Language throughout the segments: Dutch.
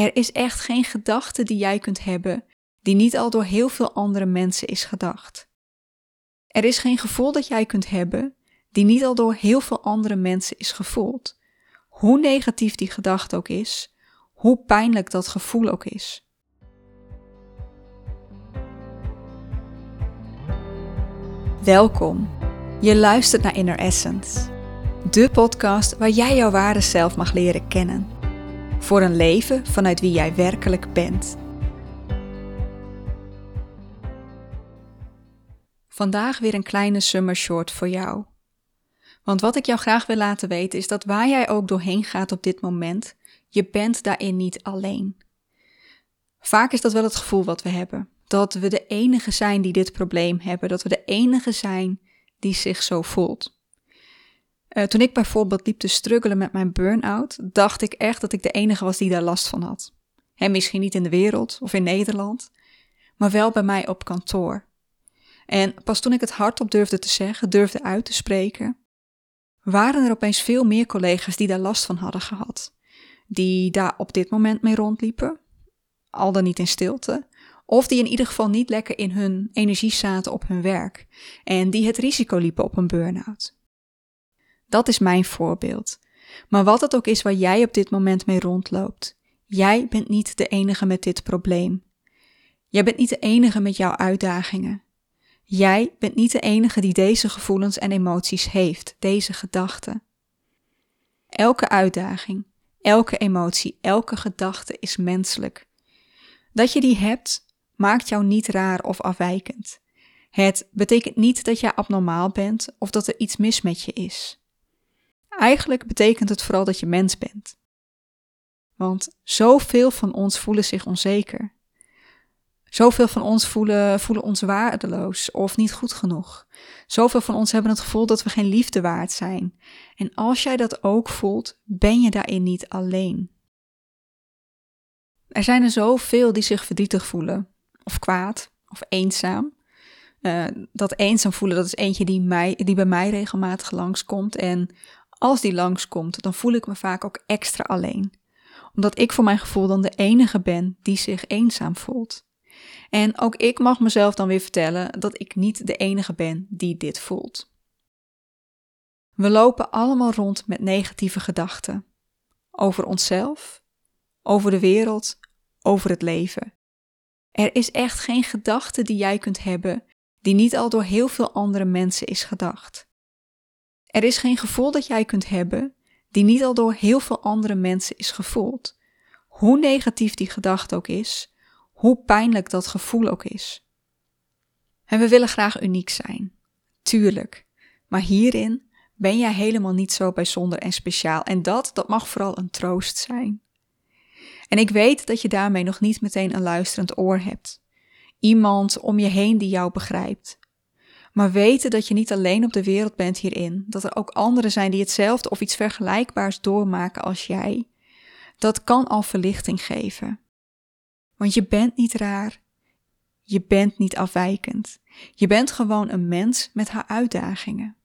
Er is echt geen gedachte die jij kunt hebben die niet al door heel veel andere mensen is gedacht. Er is geen gevoel dat jij kunt hebben die niet al door heel veel andere mensen is gevoeld. Hoe negatief die gedachte ook is, hoe pijnlijk dat gevoel ook is. Welkom. Je luistert naar Inner Essence, de podcast waar jij jouw ware zelf mag leren kennen. Voor een leven vanuit wie jij werkelijk bent. Vandaag weer een kleine summer short voor jou. Want wat ik jou graag wil laten weten is dat waar jij ook doorheen gaat op dit moment, je bent daarin niet alleen. Vaak is dat wel het gevoel wat we hebben. Dat we de enige zijn die dit probleem hebben. Dat we de enige zijn die zich zo voelt. Uh, toen ik bijvoorbeeld liep te struggelen met mijn burn-out, dacht ik echt dat ik de enige was die daar last van had. En misschien niet in de wereld of in Nederland, maar wel bij mij op kantoor. En pas toen ik het hardop durfde te zeggen, durfde uit te spreken, waren er opeens veel meer collega's die daar last van hadden gehad. Die daar op dit moment mee rondliepen, al dan niet in stilte, of die in ieder geval niet lekker in hun energie zaten op hun werk en die het risico liepen op een burn-out. Dat is mijn voorbeeld. Maar wat het ook is waar jij op dit moment mee rondloopt, jij bent niet de enige met dit probleem. Jij bent niet de enige met jouw uitdagingen. Jij bent niet de enige die deze gevoelens en emoties heeft, deze gedachten. Elke uitdaging, elke emotie, elke gedachte is menselijk. Dat je die hebt, maakt jou niet raar of afwijkend. Het betekent niet dat jij abnormaal bent of dat er iets mis met je is. Eigenlijk betekent het vooral dat je mens bent. Want zoveel van ons voelen zich onzeker. Zoveel van ons voelen, voelen ons waardeloos of niet goed genoeg. Zoveel van ons hebben het gevoel dat we geen liefde waard zijn. En als jij dat ook voelt, ben je daarin niet alleen. Er zijn er zoveel die zich verdrietig voelen, of kwaad, of eenzaam. Uh, dat eenzaam voelen, dat is eentje die, mij, die bij mij regelmatig langskomt. En als die langskomt, dan voel ik me vaak ook extra alleen. Omdat ik voor mijn gevoel dan de enige ben die zich eenzaam voelt. En ook ik mag mezelf dan weer vertellen dat ik niet de enige ben die dit voelt. We lopen allemaal rond met negatieve gedachten. Over onszelf, over de wereld, over het leven. Er is echt geen gedachte die jij kunt hebben die niet al door heel veel andere mensen is gedacht. Er is geen gevoel dat jij kunt hebben die niet al door heel veel andere mensen is gevoeld. Hoe negatief die gedachte ook is, hoe pijnlijk dat gevoel ook is. En we willen graag uniek zijn. Tuurlijk. Maar hierin ben jij helemaal niet zo bijzonder en speciaal. En dat, dat mag vooral een troost zijn. En ik weet dat je daarmee nog niet meteen een luisterend oor hebt. Iemand om je heen die jou begrijpt. Maar weten dat je niet alleen op de wereld bent hierin, dat er ook anderen zijn die hetzelfde of iets vergelijkbaars doormaken als jij, dat kan al verlichting geven. Want je bent niet raar. Je bent niet afwijkend. Je bent gewoon een mens met haar uitdagingen.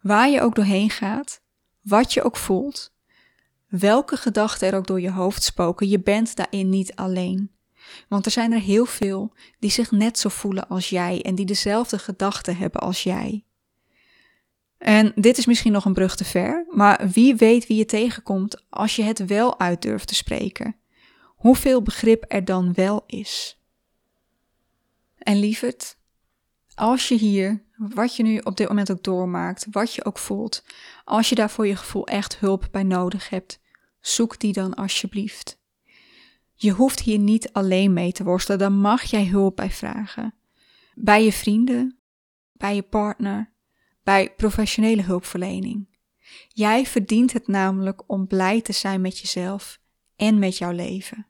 Waar je ook doorheen gaat, wat je ook voelt, welke gedachten er ook door je hoofd spoken, je bent daarin niet alleen. Want er zijn er heel veel die zich net zo voelen als jij en die dezelfde gedachten hebben als jij. En dit is misschien nog een brug te ver, maar wie weet wie je tegenkomt als je het wel uit durft te spreken. Hoeveel begrip er dan wel is. En lieverd, als je hier, wat je nu op dit moment ook doormaakt, wat je ook voelt, als je daar voor je gevoel echt hulp bij nodig hebt, zoek die dan alsjeblieft. Je hoeft hier niet alleen mee te worstelen, dan mag jij hulp bij vragen. Bij je vrienden, bij je partner, bij professionele hulpverlening. Jij verdient het namelijk om blij te zijn met jezelf en met jouw leven.